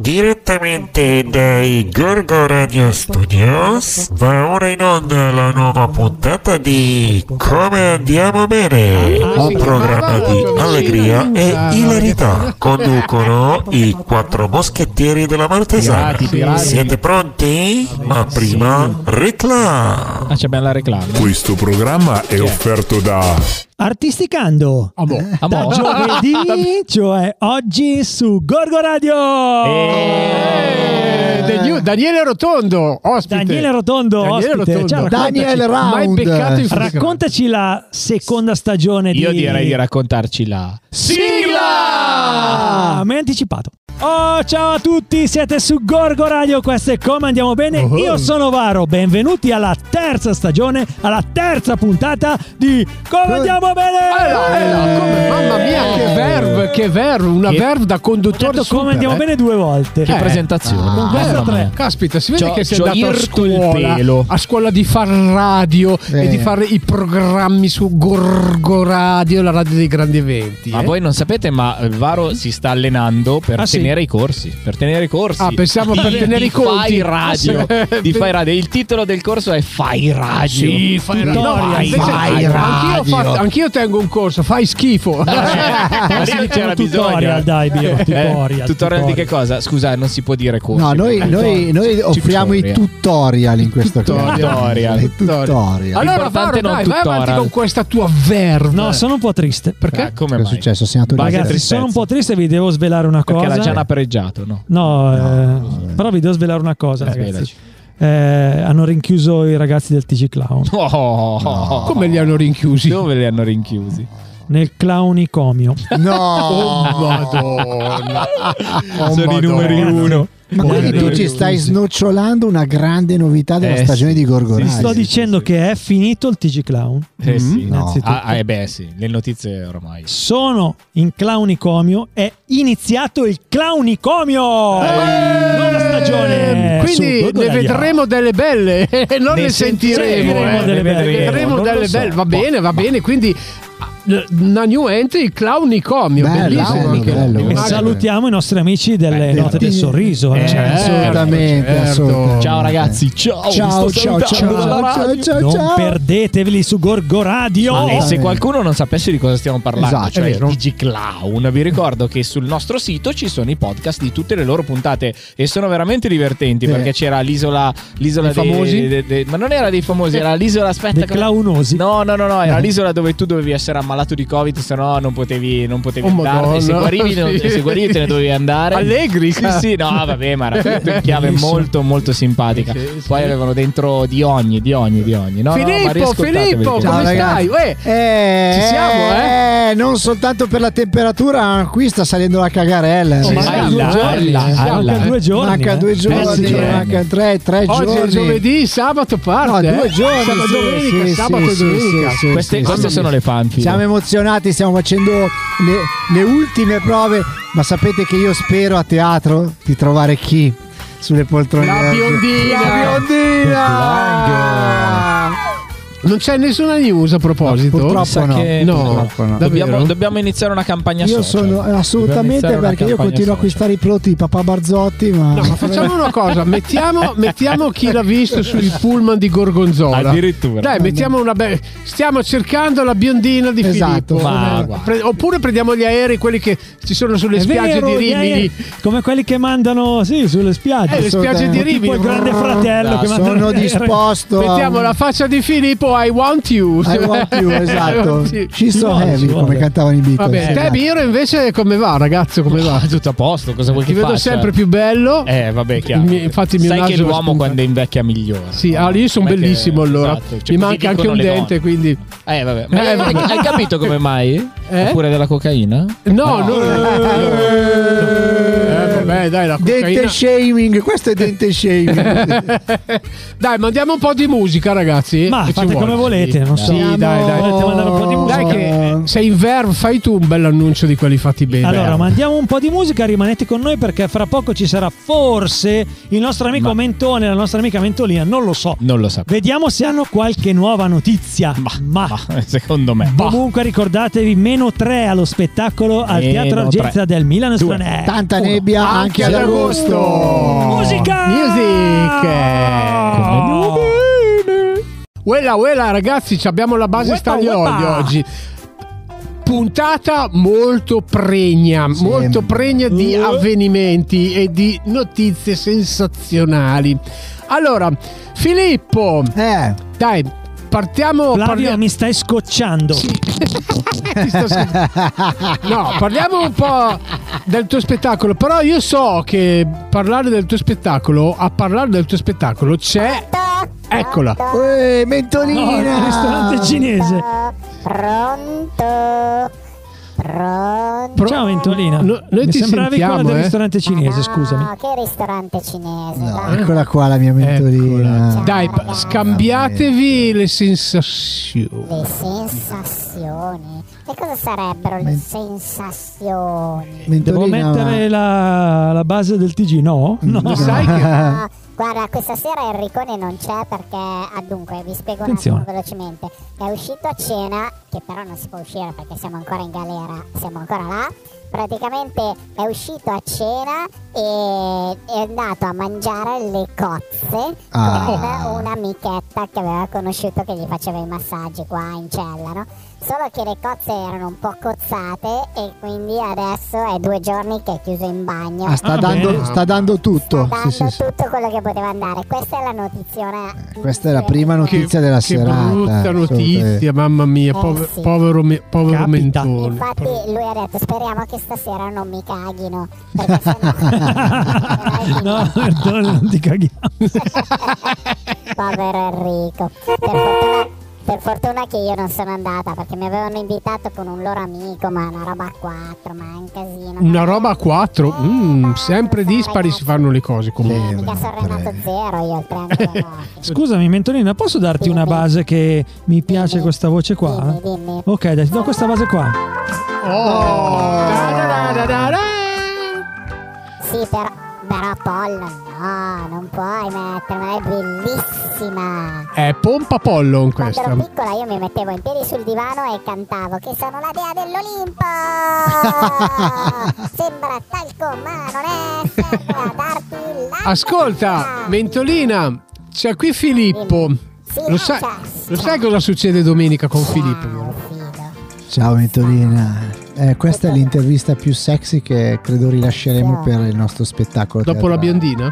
Direttamente dai Gorgo Radio Studios va ora in onda la nuova puntata di Come andiamo bene, un programma di allegria e hilarità. Conducono i quattro moschettieri della pirati. Siete pronti? Ma prima reclama. Ah, c'è bella la reclama. Questo programma è offerto da Artisticando Ah, boh. Ah, da boh. giovedì, cioè oggi su Gorgo Radio. Eh, Degli- Daniele Rotondo, ospite. Daniele Rotondo, Daniele ospite. Rotondo. Raccontaci- Daniel Round. Raccontaci la seconda stagione Io di direi di raccontarci la Ah, mi hai anticipato. Oh, ciao a tutti, siete su Gorgo Radio, questo è Come Andiamo Bene, Oh. io sono Varo, benvenuti alla terza stagione, alla terza puntata di Come Andiamo Bene! Eh no, eh come- mamma mia, che verve, che verve, una Che- verve da Ho conduttore detto Come Andiamo eh. Bene due volte. Che Eh. presentazione. Con questa tre. Caspita, si vede C'ho- che sei andato a scuola, pelo. a scuola di far radio Eh. e di fare i programmi su Gorgo Radio, la radio dei grandi eventi. Ma eh. voi non sapete, ma Varo si sta allenando per Ah, sì? Tenere i corsi. Per tenere i corsi. Ah, pensavo per Di- tenere di i conti. Fai radio. Sì. di fai radio. Il titolo del corso è Fai radio. Sì, fai radio. Tutorial. No, invece- Fai anch'io, ho radio. fatto- anch'io tengo un corso, fai schifo. Ma Adesso lì mettiamo c'era un tutorial, bisogno. dai, Bio, Eh, tutorial, tutorial di che tutorial. cosa? Scusa, non si può dire corsi. No, noi, perché- noi, noi offriamo i tutorial in questo Tutorial. caso. I tutorial. allora, non dai, vai avanti tutorial. con questa tua verve. No, sono un po' triste. Perché? Ah, come Cosa è successo? Ragazzi, sono un po' triste, vi devo svelare una Perché cosa. l'ha già nappreggiato, no? No, eh, però vi devo svelare una cosa, Eh, ragazzi. svelaci. Eh, hanno rinchiuso i ragazzi del TG Clown Oh, Come li hanno rinchiusi? Dove li hanno rinchiusi? Nel clownicomio. No, Oh, Madonna. Oh, Sono i numeri uno. ma quindi tu ci stai snocciolando una grande novità della Eh, stagione sì. di Gorgo Sì, Radio. Sto dicendo che è finito il TG Clown. Eh sì. No. Innanzitutto. Ah, eh beh sì, le notizie ormai. Sono in clownicomio. È iniziato il clownicomio. Nuova stagione. Eh, Quindi ne vedremo delle belle e non Ne ne sentiremo. sentiremo eh. delle Ne belle. vedremo Non delle so. belle. Va bene, va bene. Quindi ah, una new entry, il clownicomio. Bello, Bellissimo. bello. E salutiamo i nostri amici delle note del sorriso. eh. Eh, Assolutamente, certo. assolutamente. Ciao ragazzi, ciao. Ciao, ciao, ciao, ciao, non ciao. perdeteveli su Gorgo Radio. Ma e se qualcuno non sapesse di cosa stiamo parlando, Esatto, cioè. TG Clown, vi ricordo che sul nostro sito ci sono i podcast di tutte le loro puntate e sono veramente divertenti Sì. perché c'era l'isola, l'isola Dei dei- famosi? de- de- ma non era dei famosi, era l'isola aspetta Dei clownosi. No, no, no, no, era l'isola dove tu dovevi essere ammalato di Covid, se no non potevi, non potevi Oh, andare. Se guarivi, sì. se guarivi te ne dovevi andare. Allegri, Sì, sì, no, vabbè, ma era tutto in chiave molto, molto simpatica. Sì, sì. Poi avevano dentro di ogni, di ogni, di ogni. No, no, Filippo, riascoltateveli Filippo, Ciao, come ragazzi. stai? Uè, Eh, Ci siamo, eh, Non soltanto per la temperatura, qui sta salendo la cagarella. Oh, Sì. manca due giorni. alla. Manca due giorni. Manca eh. due giorni, eh. manca tre, tre Oggi giorni. è giovedì, sabato parte. No, due eh. giorni. Sabato, sì, domenica, sì, sabato sì, e sì, domenica. Queste, sono le fan. Siamo emozionati, stiamo facendo le, le ultime prove, ma sapete che io spero a teatro di trovare chi sulle poltrone. La biondina. La biondina! Non c'è nessuna news a proposito. Purtroppo Sa no. che- No. Purtroppo no. Dobbiamo, dobbiamo iniziare una campagna Io social. sono assolutamente perché io continuo a acquistare i prodotti di papà Barzotti, ma, No, ma facciamo una cosa, mettiamo, mettiamo chi l'ha visto sui pullman di Gorgonzola. Addirittura. Dai, mettiamo una be- Stiamo cercando la biondina di Esatto. Filippo. Ma pre- oppure prendiamo gli aerei, quelli che ci sono sulle È spiagge vero, di Rimini. come quelli che mandano sì, sulle spiagge. Eh, le spiagge di. Rimini. tipo il grande fratello che manda sono disposto. Mettiamo la faccia di Filippo, I want you. I want you, esatto. Sì. She's so heavy, ci come cantavano i Beatles. Vabbè, te esatto. Biro invece come va, ragazzo? Come va? Tutto a posto, cosa vuoi Ti che vedo faccia? sempre più bello. Eh, vabbè, chiaro. Mio- infatti il mio Sai che l'uomo quando invecchia migliora. Sì, ah, io sono Com'è che- bellissimo allora. esatto, cioè, Mi manca anche un dente, donne. quindi. Eh, vabbè. Ma Eh, hai, vabbè. hai capito come mai? Eh? Oppure della cocaina? No, no. Eh, vabbè, dai, la Dente cocaina. shaming, questo è dente shaming. Dai, mandiamo un po' di musica, ragazzi. Ma Che fate come volete, non so. Sì, dai, dai. Volete mandare un po' di musica? Dai che sei in verve, fai tu un bel annuncio di quelli fatti bene. Allora, mandiamo un po' di musica, rimanete con noi perché fra poco ci sarà forse il nostro amico Ma- Mentone, la nostra amica Mentolina, non lo so. Non lo sapevo. Vediamo se hanno qualche nuova notizia. Ma, Ma secondo me. comunque ricordatevi meno 3 allo spettacolo al Meno Teatro Argenza del Milan Due. Estranè. Tanta nebbia, Anche ad agosto. Musica! Music! Bene. Uela, uela, ragazzi, ci abbiamo la base staglioli oggi. Puntata molto pregna, molto pregna di Uh. avvenimenti e di notizie sensazionali. Allora, Filippo, Eh, dai, partiamo. Flavio, parlia- mi stai scocciando. Ti sto sc- no, parliamo un po' del tuo spettacolo. Però io so che parlare del tuo spettacolo, a parlare del tuo spettacolo c'è. Eccola. Uè, No, mentolina. il ristorante cinese. Pronto? Pronto? Pro- Ciao Ventolina. No, noi Mi ti sembravi sentiamo, quella del eh. ristorante cinese, No, scusami. che ristorante cinese? No, dai. eccola qua la mia mentolina. Eccola. Dai, pa- scambiatevi le sensazioni. Le sensazioni. Che cosa sarebbero le sensazioni? Devo Mentolina, mettere la, la base del TG, no? No. Lo sai che. No, guarda, questa sera Enricone non c'è perché, ah, dunque, vi spiego un Attenzione. attimo velocemente. È uscito a cena, che però non si può uscire perché siamo ancora in galera, siamo ancora là. Praticamente è uscito a cena e è andato a mangiare le cozze Ah. con un'amichetta che aveva conosciuto che gli faceva i massaggi qua in cella, no? Solo che le cozze erano un po' cozzate e quindi adesso è due giorni che è chiuso in bagno. Ah, sta, Ah, dando, sta dando tutto. Sta dando Sì, sì, sì. tutto quello che poteva andare. Questa è la notizione. Questa è la prima Che, notizia della che serata. brutta notizia, mamma mia, Eh, sì. povero, me- povero mentone. Infatti lui ha detto speriamo che stasera non mi caghino. Perché sennò no, perdone, non ti caghiamo. Povero Enrico. Per fortuna, per fortuna che io non sono andata perché mi avevano invitato con un loro amico, ma una roba a quattro, ma è un casino. Una roba a quattro, Eh, Mm, ma sempre dispari Renato- si fanno le cose Eh, comunque. mica sono Renato. Zero io no. Scusami, Mentolina, posso darti una base che mi piace Dimmi. questa voce qua? Dimmi, dimmi. Ok, dai, ti do questa base qua. Oh! Da-da-da-da-da. Sì, però, però Apollo no, non puoi metterla, è bellissima. È pompa pollon Quando questa. ero piccola io mi mettevo in piedi sul divano e cantavo che sono la dea dell'Olimpo. Sembra talco, ma non è serve a darti la Ascolta, Mentolina, c'è qui Filippo. Sì, Lo sai, lo sai cosa succede domenica con Filippo? Ciao, Fido. Ciao mentolina. Eh, questa è l'intervista più sexy che credo rilasceremo per il nostro spettacolo. Dopo la biondina?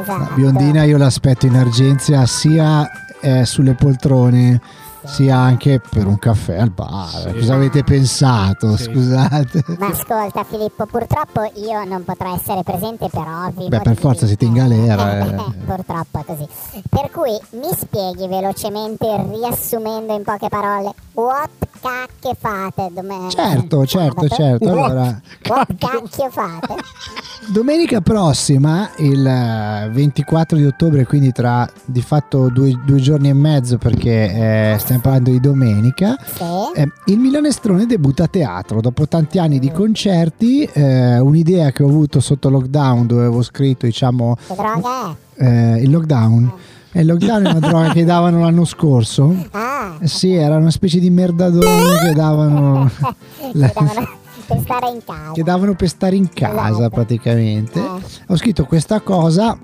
Esatto. La biondina io l'aspetto in argenzia sia eh, sulle poltrone sia anche per un caffè al bar. Sì. Cosa avete pensato? Sì. Scusate. Ma ascolta Filippo, purtroppo io non potrò essere presente per ovvi Beh, per forza siete in galera, eh. purtroppo è così. Per cui mi spieghi velocemente, riassumendo in poche parole, what cacchio fate domenica? Certo, certo, certo. Allora, What cacchio fate? domenica prossima, il eh, 24 di ottobre, quindi tra di fatto due, due giorni e mezzo, perché eh, stiamo parlando di domenica. Sì? Eh, il Milanestrone debutta a teatro dopo tanti anni di concerti. eh, un'idea che ho avuto sotto lockdown, dove avevo scritto, diciamo, Che droga è? eh, il lockdown. E il lockdown è una droga che davano l'anno scorso. Ah, Eh Sì, era una specie di merdadone che davano, la- che davano per stare in casa. che davano per stare in casa Esatto. praticamente. Eh. Ho scritto questa cosa,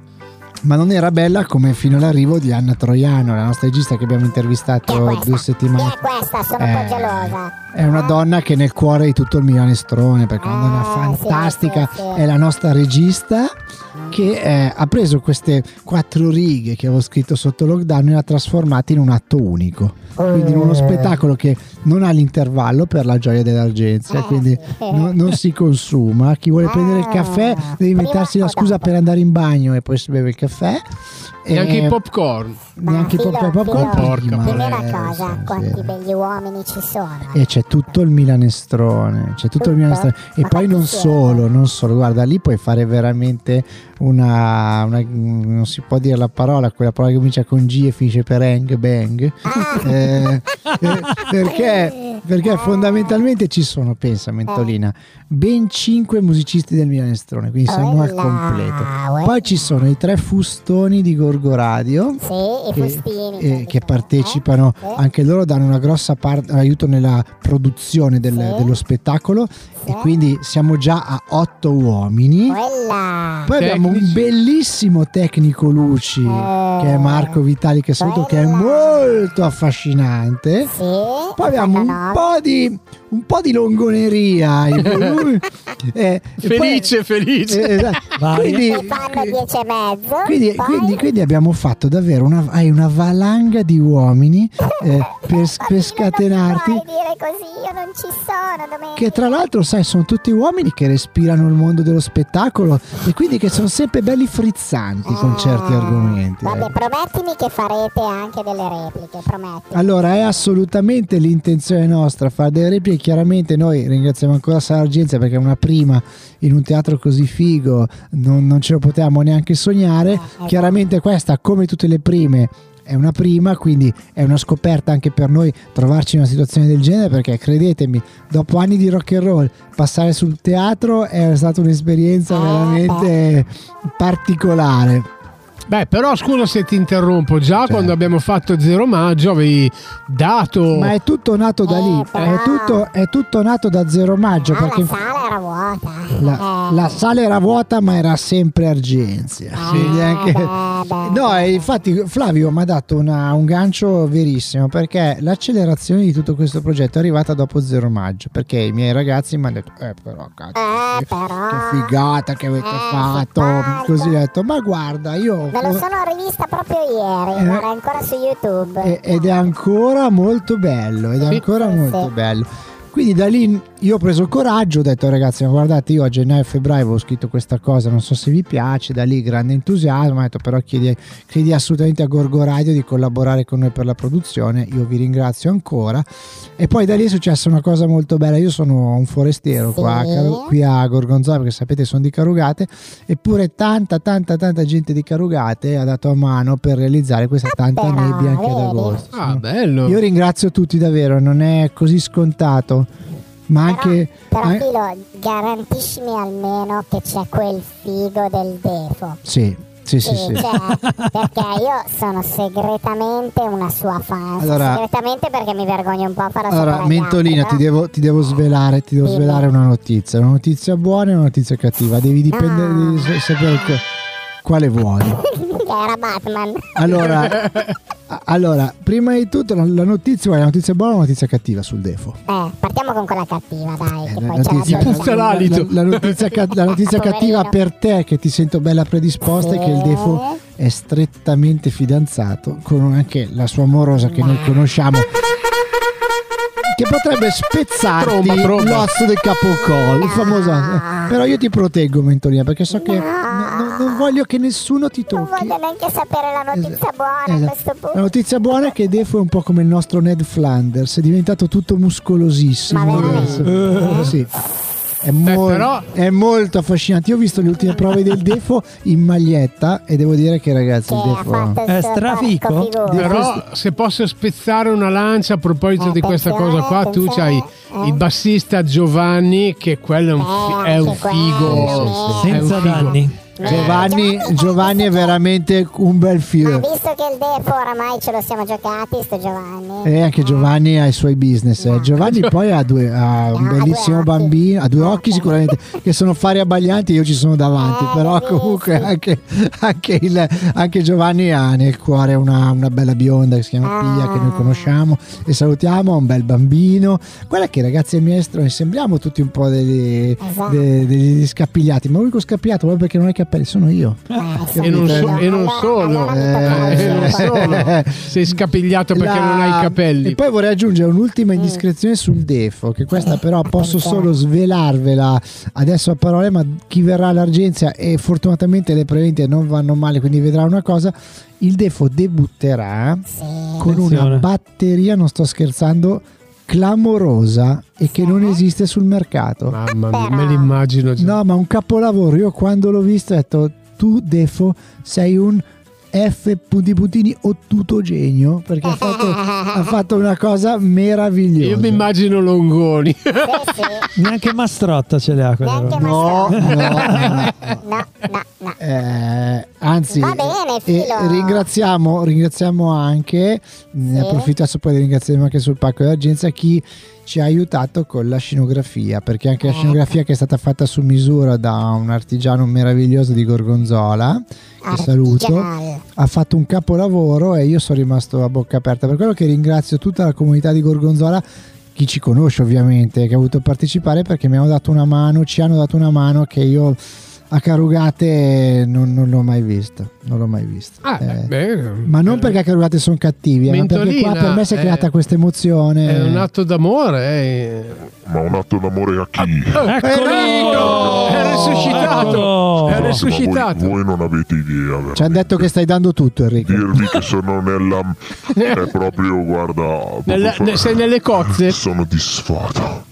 ma non era bella come fino all'arrivo di Anna Troiano, la nostra regista che abbiamo intervistato questa? due settimane Chi è questa? Sono un Eh, po' gelosa. È una donna che nel cuore di tutto il Milanestrone perché è una donna Ah, sì, fantastica, sì, sì. è la nostra regista che eh, ha preso queste quattro righe che avevo scritto sotto lockdown e le ha trasformate in un atto unico. Quindi in uno spettacolo che non ha l'intervallo per la gioia dell'argenzia, Eh, quindi sì. no- non si consuma. Chi vuole prendere il caffè Ah, deve inventarsi la scusa per andare in bagno e poi si beve il caffè. E anche i popcorn. Neanche i popcorn Filo, Porca prima, eh, sì, cosa, sì. quanti begli uomini ci sono? E c'è tutto il Milanestrone, c'è tutto il Tutto? Milanestrone. E Ma poi non solo, non solo, guarda, lì puoi fare veramente una, una- non si può dire la parola, quella parola che comincia con G e finisce per Hang Bang. Eh, eh, perché perché fondamentalmente ci sono, pensa Mentolina, ben 5 musicisti del Milanestrone, quindi siamo al completo. Poi ci sono i tre fustoni di Gorgo Radio. Sì, Che, fustini. eh, che partecipano, Sì. anche loro danno una grossa parte, aiuto nella produzione del- Sì. dello spettacolo. E quindi siamo già a otto uomini. Quella. Poi abbiamo un bellissimo tecnico luci Eh. che è Marco Vitali che saluto che è molto affascinante. Sì. Poi abbiamo un po' di un po' di longoneria ai volumi. Eh, e poi- Felice, felice. eh, esatto. Quindi, nove. Ne fanno dieci e mezzo. quindi, quindi- quindi abbiamo fatto davvero una, hai una valanga di uomini eh, per, per scatenarti. Non puoi dire così, io non ci sono domenica. Che tra l'altro, sai, sono tutti uomini che respirano il mondo dello spettacolo e quindi che sono sempre belli frizzanti con certi argomenti. Vabbè, eh. promettimi che farete anche delle repliche, prometti. Allora, è assolutamente l'intenzione nostra fare delle repliche. Chiaramente noi ringraziamo ancora Sara Argenzia perché è una prima in un teatro così figo, non, non ce lo potevamo neanche sognare. esatto. Chiaramente questa, come tutte le prime, è una prima, quindi è una scoperta anche per noi trovarci in una situazione del genere perché credetemi, dopo anni di rock and roll, passare sul teatro è stata un'esperienza Eh, veramente particolare. Beh, però scusa se ti interrompo. Già Certo. quando abbiamo fatto Zero Maggio avevi dato. Ma è tutto nato da lì, Eh, però- è tutto, è tutto nato da zero maggio Ah, perché la sala era vuota. La, Eh. la sala era vuota ma era sempre Argenzia. Quindi anche- beh, beh, No, infatti Flavio mi ha dato una- un gancio verissimo perché l'accelerazione di tutto questo progetto è arrivata dopo Zero Maggio perché i miei ragazzi mi hanno detto eh però cazzo Eh, che- però. che figata che avete Eh, fatto che così ho detto ma guarda io Me lo sono rivista proprio ieri, Eh. guarda, ancora su YouTube. ed è ancora molto bello ed è Sì, ancora sì, molto sì. bello quindi da lì io ho preso coraggio ho detto ragazzi ma guardate io a gennaio e febbraio avevo scritto questa cosa non so se vi piace da lì grande entusiasmo ho detto però chiedi, chiedi assolutamente a Gorgo Radio di collaborare con noi per la produzione io vi ringrazio ancora e poi da lì è successa una cosa molto bella io sono un forestiero Sì. qua qui a Gorgonzola perché sapete sono di Carugate eppure tanta tanta tanta gente di Carugate ha dato a mano per realizzare questa tanta Però, nebbia anche ad agosto Ah, bello. io ringrazio tutti davvero, non è così scontato, ma anche... Però an- Filo, garantiscimi almeno che c'è quel figo del defo. sì, sì, sì, sì. cioè, perché io sono segretamente una sua fan. Allora- segretamente perché mi vergogno un po' a farla Allora, Mentolina, ti devo, ti devo svelare, ti devo svelare una notizia, una notizia buona e una notizia cattiva, devi dipendere, Ah. devi sa- sapere quale vuoi. che era Batman. Allora, allora, prima di tutto la, la notizia, vuoi la notizia buona o la notizia cattiva sul defo? Eh, partiamo con quella cattiva, dai, che Eh, poi c'è la Ti puzza tua- l'alito. la- la notizia, ca- la notizia cattiva per te che ti sento bella predisposta è che il defo è strettamente fidanzato con anche la sua amorosa che noi conosciamo che potrebbe spezzarti Tromba, tromba. l'osso del capocollo il famoso eh, però io ti proteggo Mentolina perché so che No. no- non voglio che nessuno ti Non tocchi voglio neanche sapere la notizia Esatto. buona a Esatto. questo La punto. notizia buona è che Defo è un po' come il nostro Ned Flanders, è diventato tutto muscolosissimo Ma veramente? adesso. Sì. È, mol- però- è molto affascinante. Io ho visto le ultime prove del Defo in maglietta e devo dire che ragazzi Che il Defo È strafico? Però se posso spezzare una lancia a proposito di questa cosa qua, tu c'hai eh. il bassista Giovanni che quello è un, fi- Eh, è un figo. Sì, È un Senza figo. danni. Giovanni, Giovanni è veramente un bel Ma film. visto che il Defo oramai ce lo siamo giocati, sto Giovanni. E anche Giovanni ha i suoi business. eh. Giovanni poi ha, due- ha un Ah, ha bellissimo occhi. bambino, ha due Ah, occhi sicuramente, che sono fari abbaglianti, io ci sono davanti, Eh, però comunque anche, anche il- anche Giovanni ha nel cuore una, una bella bionda che si chiama Pia, che noi Ah. conosciamo e salutiamo, ha un bel bambino. Guarda che ragazzi e miestro, sembriamo tutti un po' degli, Esatto. de- degli scappigliati, ma l'unico scappiato proprio perché non ha i capelli sono io. Eh, E non, so- e non solo, Eh, e non solo. sei scapigliato perché La- non hai i capelli. E poi vorrei aggiungere Mm. un'ultima indiscrezione sul Defo, che questa però posso solo svelarvela adesso a parole, ma chi verrà all'Argenzia e fortunatamente le prevendite non vanno male, quindi vedrà una cosa, il Defo debutterà Sì. con una Attenzione. batteria, non sto scherzando, clamorosa e che non esiste sul mercato. Mamma mia, me l'immagino già. No, ma un capolavoro. Io quando l'ho visto ho detto, tu Defo sei un F puntini puntini ottutogenio perché ha fatto, ha fatto una cosa meravigliosa. Io mi immagino Longoni. Sì, sì. Neanche Mastrotta ce le ha quella Neanche. No, no, no. No, no, no. Eh, anzi, Va bene, eh, Filo. ringraziamo, ringraziamo anche, ne Sì. approfitto adesso poi ringraziamo anche sul pacco d'argenza chi ci ha aiutato con la scenografia, perché anche la Eh. scenografia che è stata fatta su misura da un artigiano meraviglioso di Gorgonzola, che saluto, ha fatto un capolavoro e io sono rimasto a bocca aperta. Per quello che ringrazio tutta la comunità di Gorgonzola, chi ci conosce ovviamente, che ha voluto partecipare perché mi hanno dato una mano, ci hanno dato una mano che io a Carugate non, non l'ho mai vista. Non l'ho mai vista. Ah, Eh, beh, ma non perché a Carugate sono cattivi, eh, ma perché qua per me si è eh, creata questa emozione. È un atto d'amore. eh. Ma un atto d'amore a chi? Eccolo! È risuscitato. Eccolo! È risuscitato. voi, voi non avete idea. veramente. Ci hanno detto che stai dando tutto, Enrico. Dirvi che sono nella. È proprio, guarda. proprio Nelle- fra- ne- sei nelle cozze? Sono disfatto.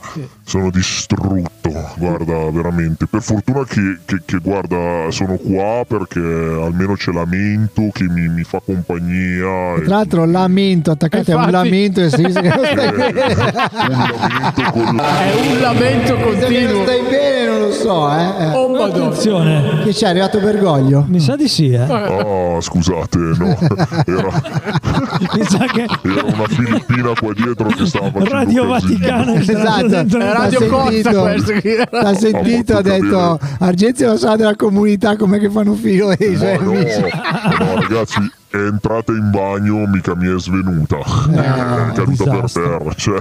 Sono distrutto. Guarda, veramente. Per fortuna che, che- che, guarda, sono qua perché almeno c'è lamento che mi, mi fa compagnia. e- Tra l'altro, lamento attaccato a un lamento e si dice che non stai eh, bene. un lamento con È un lamento Se che non continuo. stai bene, non lo so, eh. eh. Oh, madonna. Attenzione, Che c'è, è arrivato Bergoglio? mi sa di sì, eh. Ah, scusate, no. Era, Mi sa che era una filippina qua dietro che stava facendo Radio casino. Vaticano è Esatto. dentro Radio L'ha Cozza sentito. questo. L'ha sentito, ha detto Argenzio sa della comunità come che fanno filo i Ma suoi no, amici. no, ragazzi, è entrata in bagno, mica mi è svenuta. Eh, è caduta per terra. Cioè,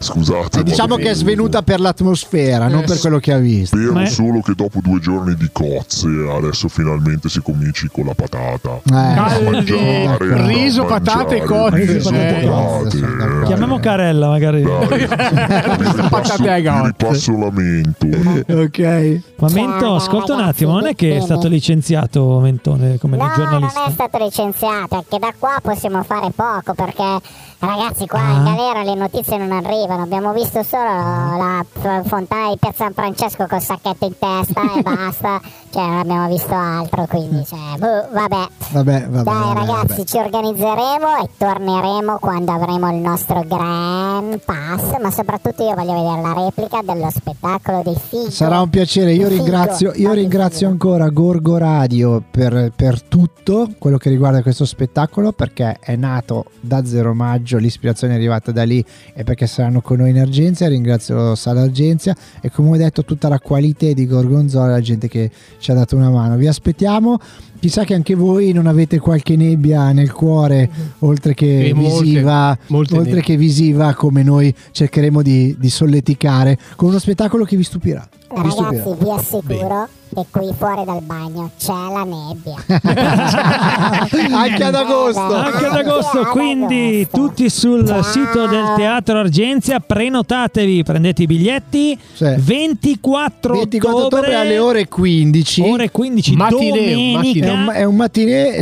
scusate. E diciamo ma- che è svenuta per l'atmosfera, non per quello che ha visto. Spero è- solo che dopo due giorni di cozze adesso finalmente si cominci con la patata. Eh, mangiare, riso, a patate e cozze. Eh, eh. Chiamiamo Carella magari. Dai, Patate ai gozze. ripasso lamento. ok. Ma Mento, ascolta un attimo, non è che è stato licenziato Mentone come No, non giornalista? è stato licenziato, è che da qua possiamo fare poco perché ragazzi qua in Ah. galera le notizie non arrivano, abbiamo visto solo la fontana di Piazza San Francesco col sacchetto in testa e basta, cioè non abbiamo visto altro, quindi cioè, boh, vabbè. Vabbè, vabbè. Dai vabbè, ragazzi, vabbè. ci organizzeremo e torneremo quando avremo il nostro Grand Pass, ma soprattutto io voglio vedere la replica dello spettacolo dei figli. Sarà un piacere, io Figo. ringrazio, io ringrazio ancora Gorgo Radio per, per tutto quello che riguarda questo spettacolo perché è nato da Zero Maggio, l'ispirazione è arrivata da lì e perché saranno con noi in Argenzia, ringrazio Sala Argenzia e come ho detto tutta la qualità di Gorgonzola, la gente che ci ha dato una mano. Vi aspettiamo, chissà che anche voi non avete qualche nebbia nel cuore oltre che Sì, molte, visiva, molte oltre che visiva come noi cercheremo di, di solleticare con uno spettacolo che vi stupirà. Vi stupirà. Ragazzi, vi assicuro che qui fuori dal bagno c'è la nebbia. Anche ad agosto. Anche ad agosto, Anche ad quindi agosto. tutti sul Ciao. sito del Teatro Argenzia, prenotatevi, prendete i biglietti. Sì. 24, 24 ottobre alle ore 15. ore 15 Matinee, domenica. È un, è un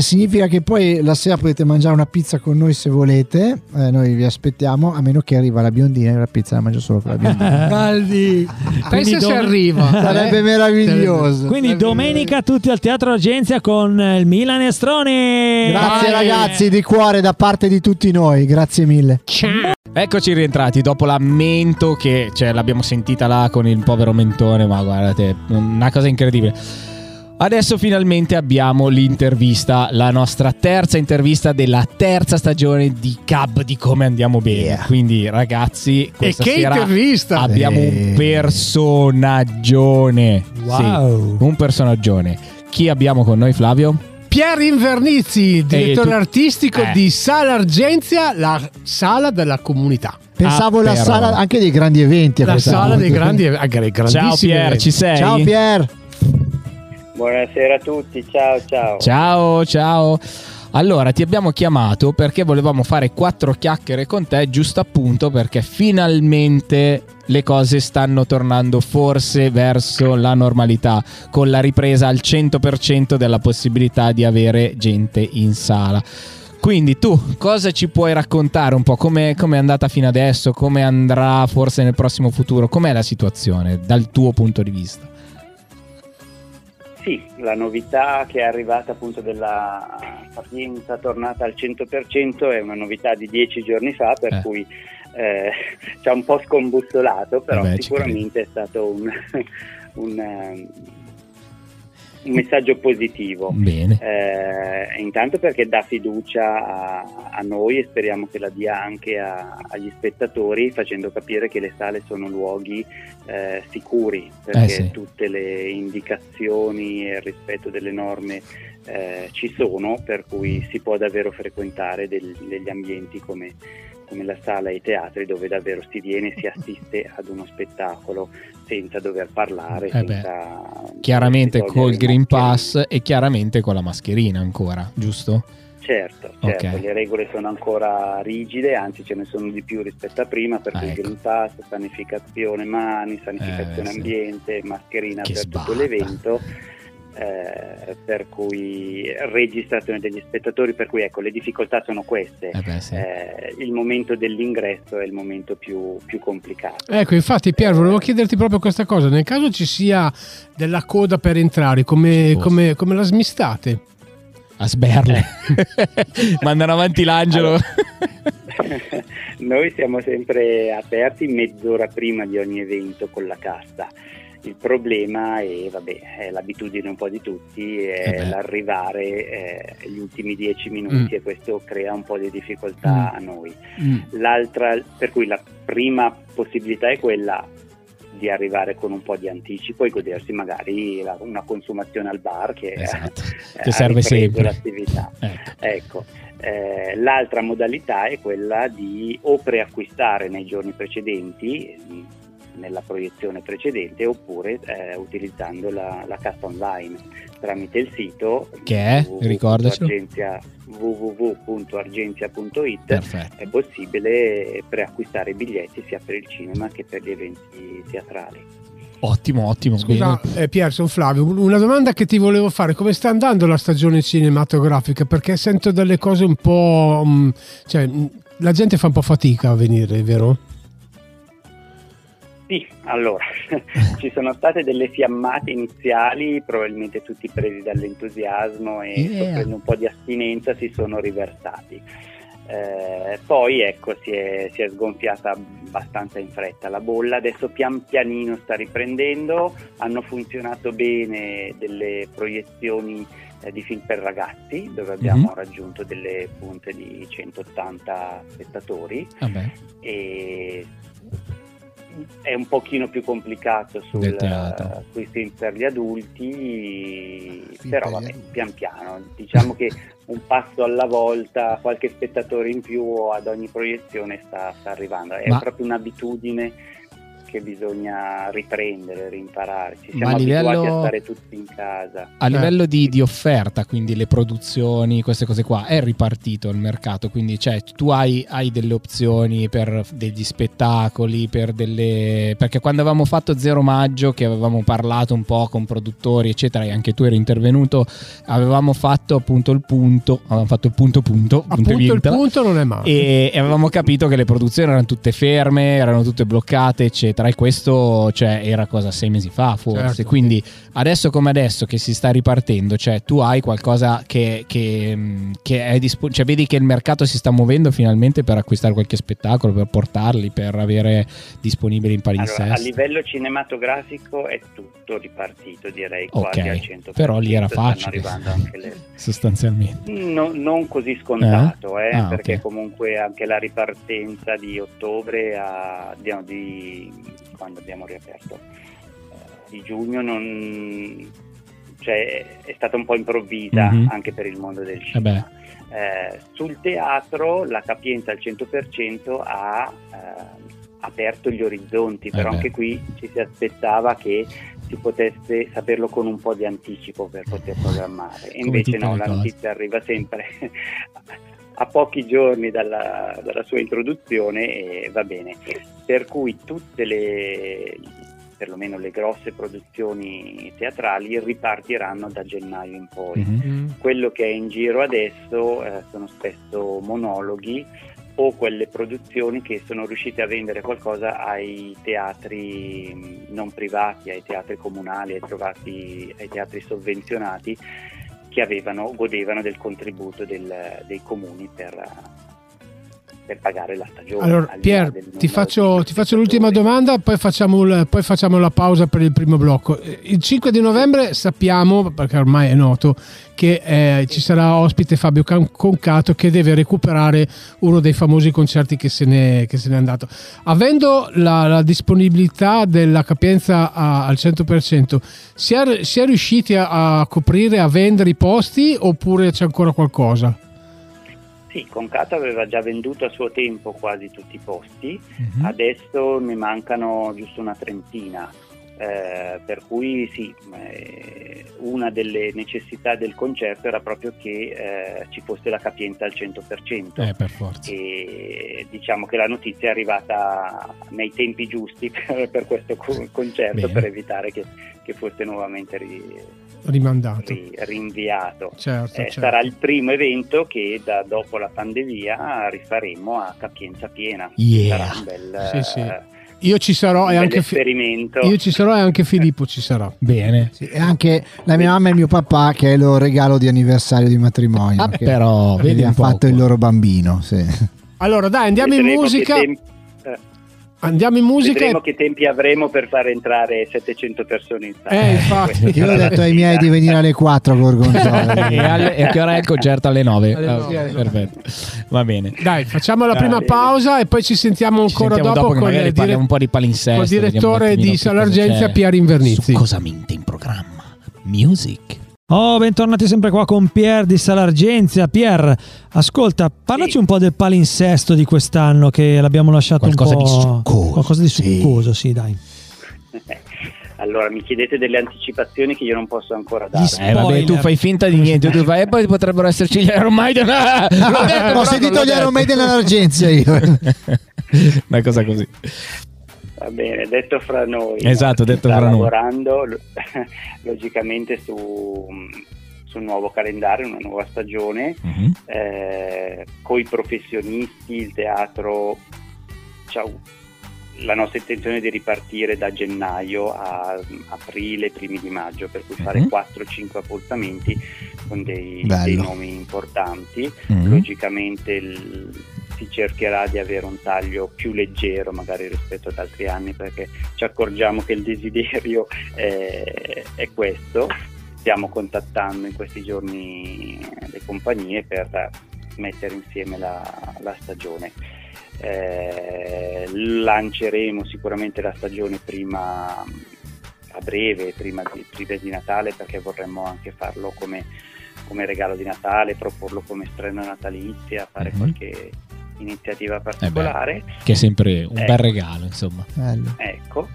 significa che poi la sera potete mangiare una pizza con noi se volete. Eh, noi vi aspettiamo, a meno che arriva la biondina e la pizza la mangio solo con la biondina. Caldi. Pensa se arriva. Sarebbe Eh? Meraviglioso. Quindi domenica tutti al Teatro Argenzia con il Milan Estroni. Grazie Vai. ragazzi di cuore da parte di tutti noi, grazie mille. Eccoci rientrati dopo la mento che cioè, l'abbiamo sentita là con il povero mentone, ma guardate, una cosa incredibile. Adesso finalmente abbiamo l'intervista, la nostra terza intervista della terza stagione di Cab di come andiamo bene. Quindi ragazzi, E questa che sera intervista! abbiamo Eh. un personaggione. Wow. Sì, un personaggione. Chi abbiamo con noi Flavio? Pier Invernizzi, direttore tu- artistico eh. di Sala Argenzia, la sala della comunità. Pensavo Ah, la però. sala anche dei grandi eventi. La sala dei grandi, ah, grandissimi Ciao Pier, eventi. ci sei? Ciao Pier. Buonasera a tutti, ciao ciao. Ciao, ciao. Allora, ti abbiamo chiamato perché volevamo fare quattro chiacchiere con te, giusto appunto perché finalmente le cose stanno tornando forse verso la normalità, con la ripresa al 100% della possibilità di avere gente in sala. Quindi tu cosa ci puoi raccontare un po'? Come è andata fino adesso? Come andrà forse nel prossimo futuro? Com'è la situazione dal tuo punto di vista? Sì, la novità che è arrivata appunto della capienza tornata al 100% è una novità di dieci giorni fa, per Eh. cui eh, ci ha un po' scombussolato, però Vabbè, sicuramente è stato un, un, ehm, un messaggio positivo. Bene. Eh, intanto perché dà fiducia a, a noi e speriamo che la dia anche a- agli spettatori facendo capire che le sale sono luoghi eh, sicuri perché Eh, sì. tutte le indicazioni e il rispetto delle norme eh, ci sono per cui si può davvero frequentare del- degli ambienti come, come la sala e i teatri dove davvero si viene e si assiste ad uno spettacolo senza dover parlare Eh beh, senza Chiaramente col Green. Pass e chiaramente con la mascherina ancora, giusto? Certo, certo, Ok. le regole sono ancora rigide, anzi ce ne sono di più rispetto a prima, per Ah, ecco. Green Pass, sanificazione mani, sanificazione Eh, sì. ambiente, mascherina Che per sbatta. tutto l'evento, eh, per cui registrazione degli spettatori, per cui ecco le difficoltà sono queste. Eh beh, sì. Eh, il momento dell'ingresso è il momento più, più complicato. Ecco, infatti, Pier, volevo chiederti proprio questa cosa. Nel caso ci sia della coda per entrare, come, come- come la smistate? A sberle. Mandano avanti l'angelo. Noi siamo sempre aperti mezz'ora prima di ogni evento con la cassa. Il problema è, vabbè, è l'abitudine un po' di tutti, è Eh l'arrivare eh, gli ultimi dieci minuti Mm. e questo crea un po' di difficoltà a noi. Mm. L'altra, per cui la prima possibilità è quella di arrivare con un po' di anticipo e godersi magari la- una consumazione al bar che, Esatto. eh, Che serve sempre. l'attività. Ecco. Ecco, eh, l'altra modalità è quella di o preacquistare nei giorni precedenti, nella proiezione precedente, oppure eh, utilizzando la, la cassa online tramite il sito Che è? Www.argenzia.it Perfetto. è possibile preacquistare i biglietti sia per il cinema che per gli eventi teatrali. Ottimo, ottimo. Scusa, eh, Pier, sono Flavio. Una domanda che ti volevo fare: come sta andando la stagione cinematografica? Perché sento delle cose un po'. mm, cioè, mm, la gente fa un po' fatica a venire, vero? Sì, allora, ci sono state delle fiammate iniziali, probabilmente tutti presi dall'entusiasmo e Yeah. soffrendo un po' di astinenza si sono riversati. Eh, poi ecco, si è, si è sgonfiata abbastanza in fretta la bolla, adesso pian pianino sta riprendendo, hanno funzionato bene delle proiezioni eh, di film per ragazzi, dove abbiamo Mhm. raggiunto delle punte di 180 spettatori Vabbè. e è un pochino più complicato sul, teatro. sui film per gli adulti, Film però per vabbè, adulti. pian piano. Diciamo che un passo alla volta, qualche spettatore in più ad ogni proiezione sta, sta arrivando. È Ma- proprio un'abitudine che bisogna riprendere, rimparare. Ci siamo a livello- abituati a stare tutti in casa. A livello di, di offerta, quindi le produzioni, queste cose qua, è ripartito il mercato, quindi cioè, tu hai, hai delle opzioni per degli spettacoli, per delle... perché quando avevamo fatto Zero Maggio, che avevamo parlato un po' con produttori, eccetera, e anche tu eri intervenuto, avevamo fatto appunto il punto, avevamo fatto il punto punto, punto Appunto, il vinta. punto non è male. E, e avevamo capito che le produzioni erano tutte ferme, erano tutte bloccate, eccetera. E questo cioè, era cosa sei mesi fa, forse. Certo. Quindi adesso come adesso che si sta ripartendo, cioè tu hai qualcosa che, che, che è disponibile, cioè vedi che il mercato si sta muovendo finalmente per acquistare qualche spettacolo, per portarli, per avere disponibili in Allora, a palinsesto. livello cinematografico è tutto ripartito, direi quasi Ok, al 100%. però lì era facile. le, Sostanzialmente. No- non così scontato, eh, Ah, perché ok. comunque anche la ripartenza di ottobre a, di, di- quando abbiamo riaperto eh, di giugno non, cioè, è stata un po' improvvisa Mhm. anche per il mondo del Eh cinema. Eh, sul teatro la capienza al 100% ha eh, aperto gli orizzonti, però anche qui ci si aspettava che si potesse saperlo con un po' di anticipo per poter programmare. E invece no, la notizia arriva sempre a pochi giorni dalla, dalla sua introduzione e va bene. Per cui tutte le perlomeno le grosse produzioni teatrali ripartiranno da gennaio in poi Mhm. Mm. quello che è in giro adesso eh, sono spesso monologhi o quelle produzioni che sono riuscite a vendere qualcosa ai teatri mh, non privati, ai teatri comunali, ai, trovati- ai teatri sovvenzionati che avevano, godevano del contributo del- dei comuni per, per pagare la stagione. Allora, Pier, ti faccio, ti faccio l'ultima domanda, poi facciamo, il- poi facciamo la pausa per il primo blocco. Il 5 di novembre sappiamo, perché ormai è noto, che eh, ci sarà ospite Fabio Concato che deve recuperare uno dei famosi concerti che se ne, che se n'è andato. Avendo la, la disponibilità della capienza a- al 100%, si è, si è riusciti a, a coprire, a vendere i posti oppure c'è ancora qualcosa? Sì, Concato aveva già venduto a suo tempo quasi tutti i posti, Mhm. adesso ne mancano giusto una trentina. Eh, per cui sì, eh, una delle necessità del concerto era proprio che eh, ci fosse la capienza al 100%. Eh, per forza. e diciamo che la notizia è arrivata nei tempi giusti per, per questo co- concerto Bene. per evitare che, che fosse nuovamente ri- Rimandato. ri- rinviato. Certo, Eh, certo. Sarà il primo evento che da dopo la pandemia rifaremo a capienza piena. Yeah. Sarà un bel, Sì, sì. Io ci sarò e anche Fi- esperimento. io ci sarò e anche Filippo ci sarà. Bene. Sì, e anche la mia mamma e il mio papà che è il loro regalo di anniversario di matrimonio. Ah, che- però, vedi gli un ha po' fatto il loro bambino. Sì. Allora, dai, andiamo in musica. tem- eh, Andiamo in musica. Vedremo che tempi avremo per far entrare 700 persone in sala. Eh, infatti. Questa Io ho detto ai miei di venire alle 4 a Gorgonzola. e, alle- e che ora è il concerto alle 9? Alle nove. perfetto. Va bene. Dai, facciamo la Dai. prima Bene. pausa e poi ci sentiamo Ci ancora sentiamo dopo, dopo con, magari il dire- parliamo un po' di palinsesto. vediamo un direttore di c'è. Pier Invernizzi. Su cosa mente in programma? Music. Oh, bentornati sempre qua con Pier di Salargenzia. Pier, ascolta, parlaci Sì. un po' del palinsesto di quest'anno che l'abbiamo lasciato Qualcosa un po'. di succoso, Qualcosa di sì. succoso, sì, dai. Allora, mi chiedete delle anticipazioni che io non posso ancora dare. Eh vabbè, tu fai finta di niente, tu fai, e poi potrebbero esserci gli Iron Maiden. Ah, detto, Ho sentito gli Iron. Maiden all'Argenzia io. Una cosa così. Va bene, detto fra noi. Esatto, detto fra noi. lavorando lo- logicamente su, su un nuovo calendario, una nuova stagione, Mhm. eh, con i professionisti, il teatro. Ciao. La nostra intenzione è di ripartire da gennaio a aprile, primi di maggio, per cui fare Mhm. 4-5 appuntamenti con dei, dei nomi importanti. Mhm. Logicamente il- si cercherà di avere un taglio più leggero magari rispetto ad altri anni perché ci accorgiamo che il desiderio è, è questo. Stiamo contattando in questi giorni le compagnie per mettere insieme la, la stagione. Eh, lanceremo sicuramente la stagione prima a breve, prima di, prima di Natale, perché vorremmo anche farlo come, come regalo di Natale, proporlo come strena natalizia, fare Mhm. qualche iniziativa particolare. Che è sempre un Ecco. bel regalo, insomma. Bello. Ecco,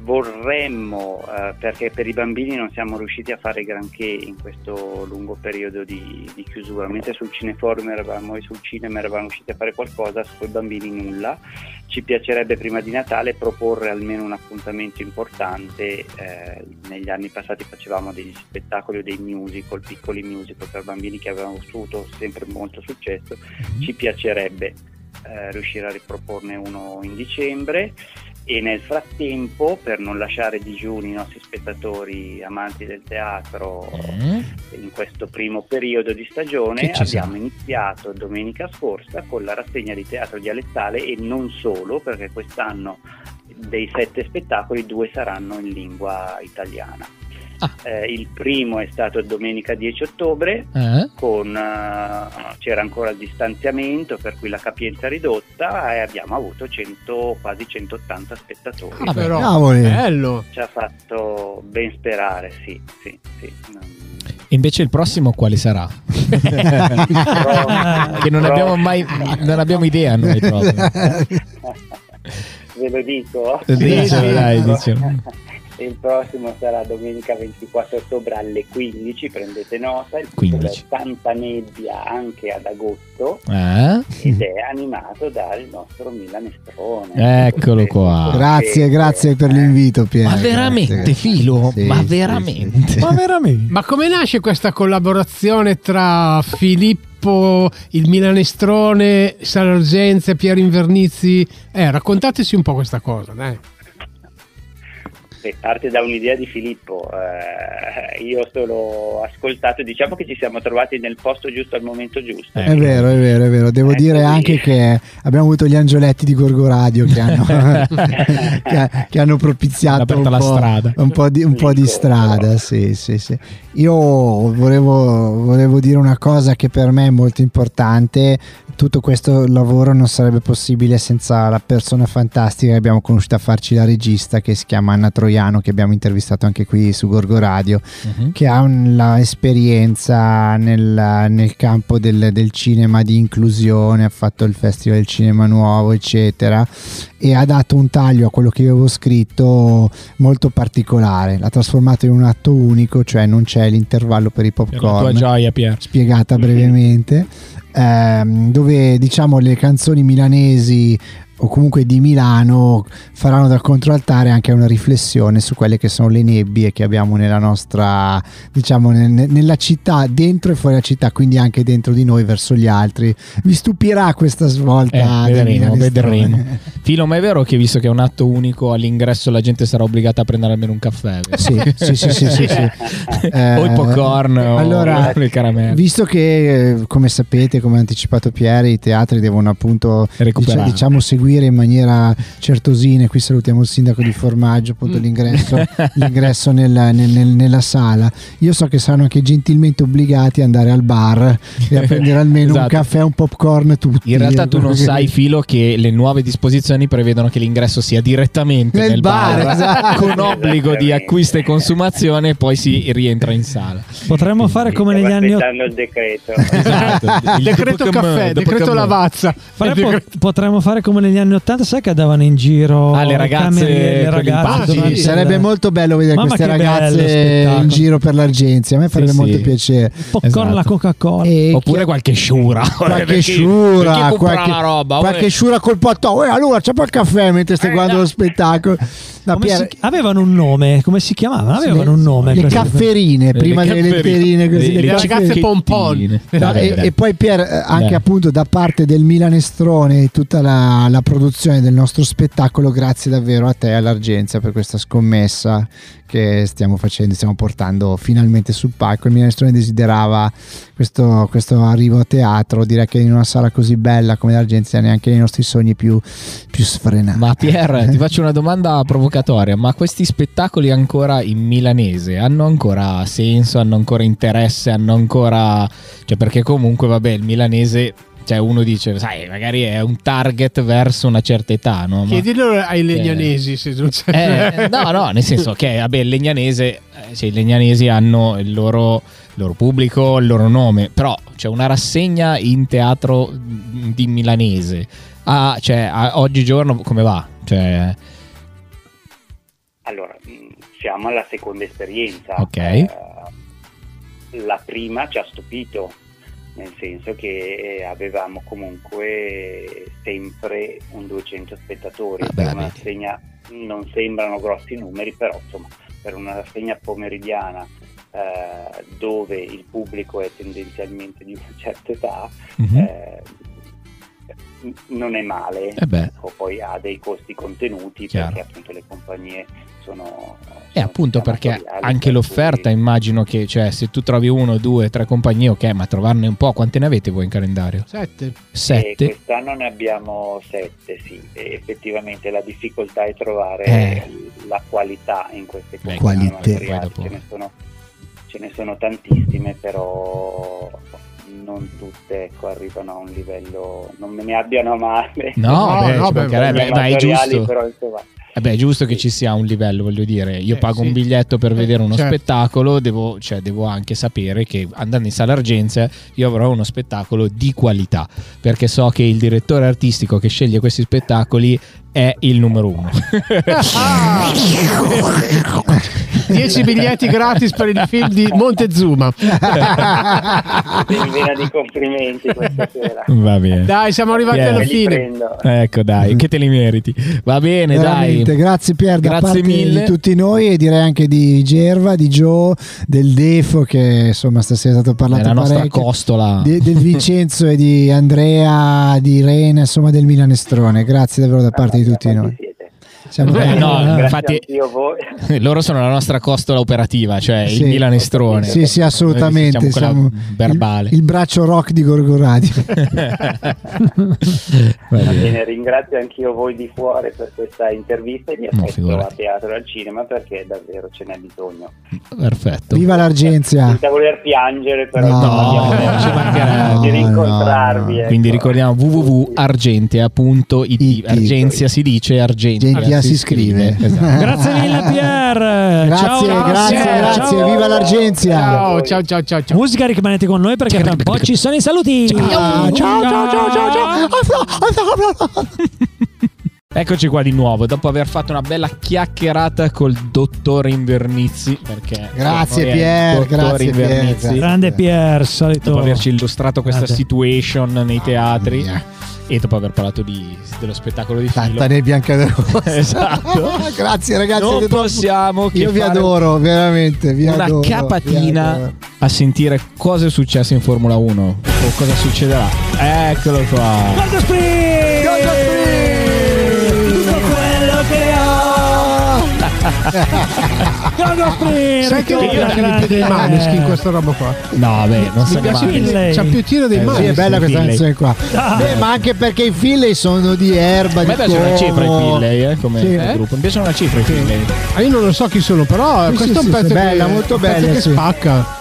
vorremmo, eh, perché per i bambini non siamo riusciti a fare granché in questo lungo periodo di, di chiusura, mentre sul cineforum eravamo e sul cinema eravamo riusciti a fare qualcosa, con i bambini nulla. Ci piacerebbe prima di Natale proporre almeno un appuntamento importante. eh, negli anni passati facevamo degli spettacoli o dei musical, piccoli musical per bambini che avevano avuto sempre molto successo. Ci piacerebbe eh, riuscire a riproporne uno in dicembre e nel frattempo per non lasciare digiuni i nostri spettatori amanti del teatro Mm. in questo primo periodo di stagione abbiamo iniziato domenica scorsa con la rassegna di teatro dialettale e non solo perché quest'anno dei sette spettacoli due saranno in lingua italiana. Ah. Eh, il primo è stato domenica 10 ottobre Eh? con, eh, c'era ancora il distanziamento per cui la capienza ridotta e abbiamo avuto 100, quasi 180 spettatori. Ah, Però, cavoli. bello. Ci ha fatto ben sperare, sì, sì, sì. Non- Invece il prossimo quale sarà? Che non abbiamo mai non abbiamo idea noi proprio. Ve lo dico? Dicelo, dai, dicelo. Il prossimo sarà domenica 24 ottobre alle 15, prendete nota, il titolo 15. è Tanta nebbia anche ad agosto Eh? ed è animato dal nostro Milanestrone. Eccolo qua. Grazie, grazie per l'invito, Piero. Ma veramente, Grazie. Filo? Sì, Ma sì, veramente? Ma veramente? Ma come nasce questa collaborazione tra Filippo, il Milanestrone, Salargenzia, Piero Invernizzi? Eh, raccontateci un po' questa cosa, dai. Beh, parte da un'idea di Filippo, eh, io ho solo ascoltato, diciamo che ci siamo trovati nel posto giusto al momento giusto. È vero, è vero, è vero. Devo Ecco dire lì. anche che abbiamo avuto gli angioletti di Gorgo Radio che hanno, che, che hanno propiziato un po', la strada. un po' di, un po' di strada. Sì, sì, sì. Io volevo, volevo dire una cosa che per me è molto importante. Tutto questo lavoro non sarebbe possibile senza la persona fantastica che abbiamo conosciuto a farci la regista che si chiama Anna Troiano, che abbiamo intervistato anche qui su Gorgo Radio Mhm. che ha un- la esperienza nel, nel campo del, del cinema di inclusione, ha fatto il Festival del Cinema Nuovo, eccetera, e ha dato un taglio a quello che io avevo scritto molto particolare. L'ha trasformato in un atto unico, cioè non c'è l'intervallo per i Per popcorn gioia, Pier. spiegata brevemente, ehm, dove diciamo le canzoni milanesi o comunque di Milano faranno da controaltare anche una riflessione su quelle che sono le nebbie che abbiamo nella nostra, diciamo, ne- ne- nella città, dentro e fuori la città, quindi anche dentro di noi verso gli altri. Vi stupirà questa svolta. Eh, vedremo, vedremo. Filo, ma è vero che visto che è un atto unico all'ingresso la gente sarà obbligata a prendere almeno un caffè? Sì, sì, sì, sì, sì, sì. Eh, o i popcorn allora, o le caramelle. Visto che, eh, come sapete, come ha anticipato Pieri, i teatri devono appunto diciamo seguire in maniera certosina. e Qui salutiamo il sindaco di Formaggio, appunto Mm. l'ingresso, l'ingresso nella, nel- nel- nella sala. Io so che saranno anche gentilmente obbligati ad andare al bar e a prendere almeno un Esatto. caffè e un popcorn tutti. In realtà tu non sai, Filo, che le nuove disposizioni prevedono che l'ingresso sia direttamente Nel nel, bar, bar, esatto. con obbligo di acquisto e consumazione e poi si rientra in sala. Potremmo fare come negli anni aspettando il decreto. Esatto. Il Decreto caffè, dopo decreto lavazza. Fare- Il potremmo fare come negli anni 80, sai che andavano in giro Ah, le ragazze, le ragazze Sì, il- sarebbe molto bello vedere Mamma queste ragazze in giro per l'Argenzia. A me farebbe Sì, molto sì. piacere. popcorn Esatto. la Coca-Cola. E Oppure qualche sciura. qualche Perché- sciura, perché qualche, roba? qualche sciura col potto. Eh, allora c'è poi il caffè mentre stai Eh, guardando no. lo spettacolo. No, Come Pier- si- avevano un nome, come si chiamavano? Avevano un nome. Le cafferine, prima Le delle cafferine. letterine così. Le- le le cafferine. ragazze pompon. No, e, e poi Pier, eh, anche Dai. appunto da parte del Milanestrone e tutta la, la produzione del nostro spettacolo, grazie davvero a te e all'Argenzia per questa scommessa che stiamo facendo, stiamo portando finalmente sul palco. Il Milanestrone desiderava questo, questo arrivo a teatro, direi che in una sala così bella come l'Argenzia neanche nei nostri sogni più, più sfrenati. Ma Pier, ti faccio una domanda provocatoria, ma questi spettacoli ancora in milanese hanno ancora senso, hanno ancora interesse, hanno ancora... cioè perché comunque vabbè il milanese, cioè uno dice, sai, magari è un target verso una certa età, no? Ma- Chiedilo ai legnanesi se non c'è. Eh, no, no, nel senso che vabbè, il legnanese, eh, cioè, i legnanesi hanno il loro, il loro pubblico, il loro nome, però c'è una rassegna in teatro mm, di milanese. Ah, cioè, a- oggigiorno come va? Cioè, Allora, mh, siamo alla seconda esperienza. Ok. Eh, la prima ci ha stupito, nel senso che eh, avevamo comunque sempre un 200 spettatori. Ah, per una rassegna non sembrano grossi numeri, però insomma, per una rassegna pomeridiana eh, dove il pubblico è tendenzialmente di una certa età, mhm. eh, non è male. Eh beh. Ecco, poi ha dei costi contenuti Chiaro. perché appunto le compagnie sono... E appunto perché anche per l'offerta cui- immagino che, cioè, se tu trovi uno, due, tre compagnie, ok, ma trovarne un po', quante ne avete voi in calendario? Sette. E Sette? quest'anno ne abbiamo sette, sì. E effettivamente la difficoltà è trovare Eh. la qualità in queste compagnie qualità. amatoriali. Poi dopo- Ce ne, sono, ce ne sono tantissime, però non tutte ecco, arrivano a un livello... Non me ne abbiano a male. No, No, beh, no, beh, Sono ma è giusto. Però, insomma, Eh beh, è giusto che ci sia un livello, voglio dire. Io Eh, pago sì. un biglietto per Eh, vedere uno certo. spettacolo, devo, cioè, devo anche sapere che andando in sala Argenzia io avrò uno spettacolo di qualità, perché so che il direttore artistico che sceglie questi spettacoli è il numero uno. 10 biglietti gratis per il film di Montezuma. vena di complimenti questa sera. Va bene. Dai, siamo arrivati Yeah. alla fine. Ecco, dai, che te li meriti. Va bene, Veramente, dai. grazie Pier da Grazie parte mille. di tutti noi e direi anche di Gerva, di Joe, del Defo che insomma stasera è stato parlato Nella nostra parecchio. costola. di- del Vincenzo e di Andrea, di Irene, insomma del Milanestrone. Grazie davvero da parte di tutti noi. siete? Siamo Eh, qua. no, Ringrazio infatti-. Loro sono la nostra costola operativa, cioè Sì. il Milanestrone. Sì, sì, assolutamente. Noi siamo Siamo quella verbale. il, il braccio rock di Gorgo Radio. Va Va bene. ringrazio anch'io voi di fuori per questa intervista e vi No, aspetto figurati. a teatro e al cinema perché davvero ce n'è bisogno. Perfetto. Viva l'Argenzia! Senza voler piangere, però No, abbiamo ci mancherebbe. di rincontrarvi. No, no. ecco. Quindi ricordiamo www.argentea.it. IT. Argenzia si dice, Argentia, Argentia si scrive. Esatto. Grazie mille Pier. Grazie, ciao, grazie, grazie. Ciao. Viva l'Argenzia! Ciao, ciao, ciao, ciao, ciao. Musica, rimanete con noi perché tra un po' ci sono i saluti. Ah, ciao, ciao, ciao, ciao, ciao. Eccoci qua di nuovo, dopo aver fatto una bella chiacchierata col dottore Invernizzi. Perché Grazie, Pier, grazie, Pier, Invernizzi. grazie. Grande Pier, solito. Dopo averci illustrato questa Grande. situation nei teatri Mia. E dopo aver parlato di- dello spettacolo di filo. Tanta nebbia anche da Esatto. Grazie ragazzi. non possiamo che Io vi adoro, veramente. Vi una adoro, vi capatina adoro. a sentire cosa è successo in Formula 1 o cosa succederà. Eccolo qua. Gold Sprint! Ho! Gold Sprint! Sai che mi ritorna piace di più dei. Maneskin questa roba qua? No, vabbè, non Mi so piace che c'ha più tiro dei Eh, Sì, è Maneskin. bella questa canzone qua. Dai. Beh, ma anche perché i Finlay sono di erba, di piace una cifra i. Finlay, eh, come Sì. eh, gruppo. Mi piace una cifra i Finlay. Ah, io non lo so chi sono, però Sì, questo sì, è un pezzo sì, bella, che, molto un pezzo bella, che spacca.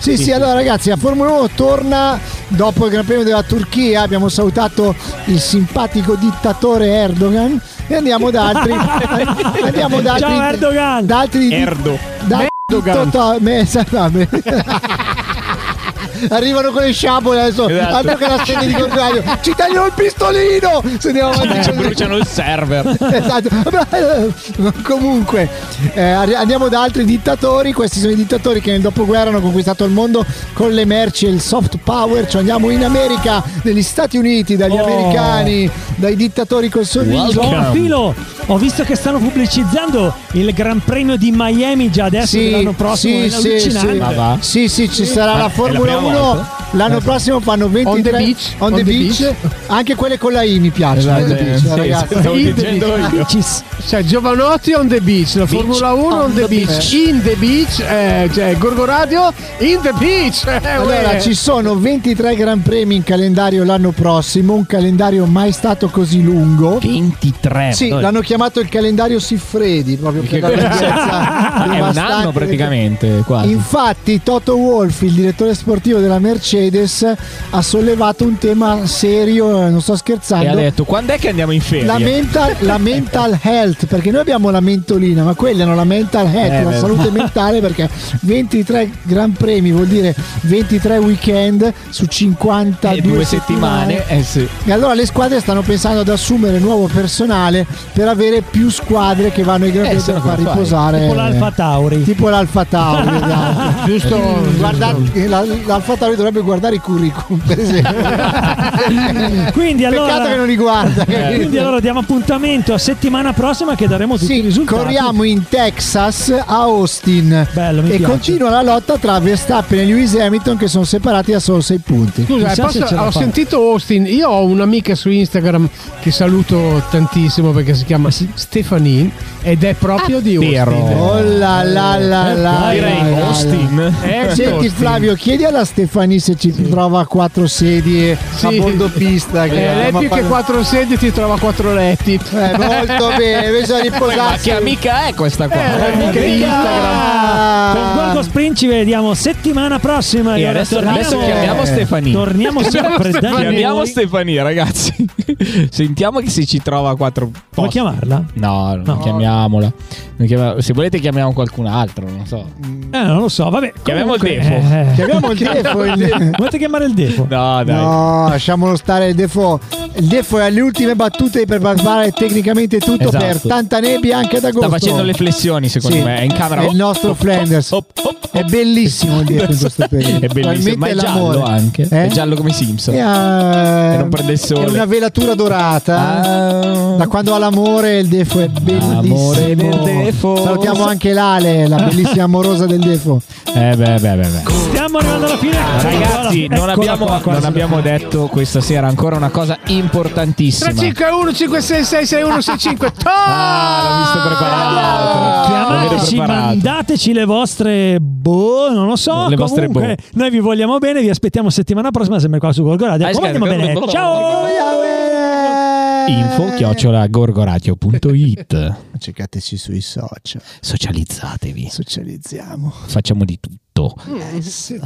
Sì, sì, allora ragazzi, la Formula 1 torna dopo il Gran Premio della Turchia. Abbiamo salutato il simpatico dittatore Erdogan e andiamo da altri. andiamo da altri. Ciao Erdogan! Da altri Erdo. da Erdogan. Toto- me-. Arrivano con le sciabole adesso. Esatto. Altro che la serie di contrario. Ci tagliano il pistolino! Se andiamo avanti Ci così. bruciano il server. esatto. Comunque, eh, andiamo da altri dittatori. Questi sono i dittatori che nel dopoguerra hanno conquistato il mondo con le merci e il soft power. Cioè andiamo in America, negli Stati Uniti, dagli Oh. americani, dai dittatori col sorriso. Oh, Filo, ho visto che stanno pubblicizzando il Gran Premio di Miami già adesso Sì, l'anno prossimo. sì, sì, sì. Sì, sì, ci sarà la Formula prima 1. Volta? L'anno prossimo fanno 23 On the beach, on the on the beach. beach. Anche quelle con la I mi piacciono. on the Esatto, beach, sì, ragazzi. stavo In the dicendo beach. io. Cis- Cioè, Giovanotti on the beach, la Formula 1 on the beach, in the beach, eh, cioè Gorgo Radio in the beach. eh, Allora, ci sono 23 Gran Premi in calendario l'anno prossimo, un calendario mai stato così lungo. 23. Sì, Noi- l'hanno chiamato il calendario Siffredi proprio per la lunghezza È un anno praticamente, quasi. Infatti, Toto Wolff, il direttore sportivo della Mercedes, ha sollevato un tema serio, eh, non sto E ha scherzando. detto, quando è che andiamo in ferie? La mental, la mental health, perché noi abbiamo la mentolina, ma quelli hanno la mental health, Eh, la beh. salute mentale, perché 23 gran premi vuol dire 23 weekend su 52 Eh, due settimane. Eh sì. E allora le squadre stanno pensando ad assumere nuovo personale per avere più squadre che vanno ai Gran Eh, Premi per far riposare. Tipo l'Alfa Tauri. Tipo l'Alfa Tauri, esatto. Giusto, Guardate, la- l'Alfa Tauri dovrebbe guardare i curriculum, per esempio. Quindi allora, Peccato che non li guarda. Eh, quindi allora diamo appuntamento a settimana prossima che daremo tutti i Sì, risultati. corriamo in Texas a Austin Bello, mi e piace. continua la lotta tra Verstappen e Lewis Hamilton che sono separati da solo 6 punti. Scusa, eh, posso- ho sentito Austin. Io ho un'amica su Instagram che saluto tantissimo perché si chiama Stephanie ed è proprio di Austin. vero. Oh la la la la Direi la la. Austin. Eh, Senti. Flavio, chiedi alla Stefani se ci trova quattro sedie Sì. a bordo pista. Eh, Che lei ma più che quattro sedie ti trova quattro letti. Eh, molto bene, bisogna Ma riposarsi. che amica è questa qua? Eh, amica di Ah. Con Gorgo Sprint ci vediamo settimana prossima. E adesso, torniamo- adesso chiamiamo Stefania. Torniamo sempre da Chiamiamo noi. Stefania, ragazzi. Sentiamo che se ci trova quattro Vuoi posti. chiamarla? No, non No. chiamiamola. Se volete chiamiamo qualcun altro, non so. Eh, non lo so, vabbè. Chiamiamo il comunque, Defo. eh, Chiamiamo il Defo. il- Volete chiamare il Defo? No, dai. No, lasciamolo stare il Defo. Il Defo è alle ultime battute per fare tecnicamente tutto Esatto. per tanta nebbia anche ad agosto. Sta facendo le flessioni, secondo Sì, me. È in camera. È il nostro Flanders. È bellissimo il Defo in questo periodo. È bellissimo. Ma è Probabilmente giallo l'amore. anche. Eh? È giallo come Simpson. E, eh, E non prende il sole. È una velatura dorata. Ah. Da quando ha l'amore il Defo è bellissimo. Amore del Defo. Salutiamo anche l'Ale, la bellissima amorosa del Defo. Eh beh, beh, beh, beh. Stiamo arrivando alla fine. Ragazzi, non abbiamo, qua, non abbiamo detto questa sera ancora una cosa importantissima. 351 566 6165 Ah, l'ho visto preparato. Chiamateci, mandateci le vostre boh, non lo so. Le vostre boh. Noi vi vogliamo bene, vi aspettiamo settimana prossima sempre qua su Gorgoradio. Ah, Come andiamo bene? Ciao! Info chiocciola gorgoradio.it Cercateci sui social, Socializzatevi, socializziamo. facciamo di tutto.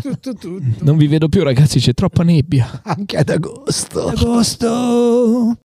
tutto, tutto. Non vi vedo più ragazzi, c'è troppa nebbia. Anche ad agosto. Agosto!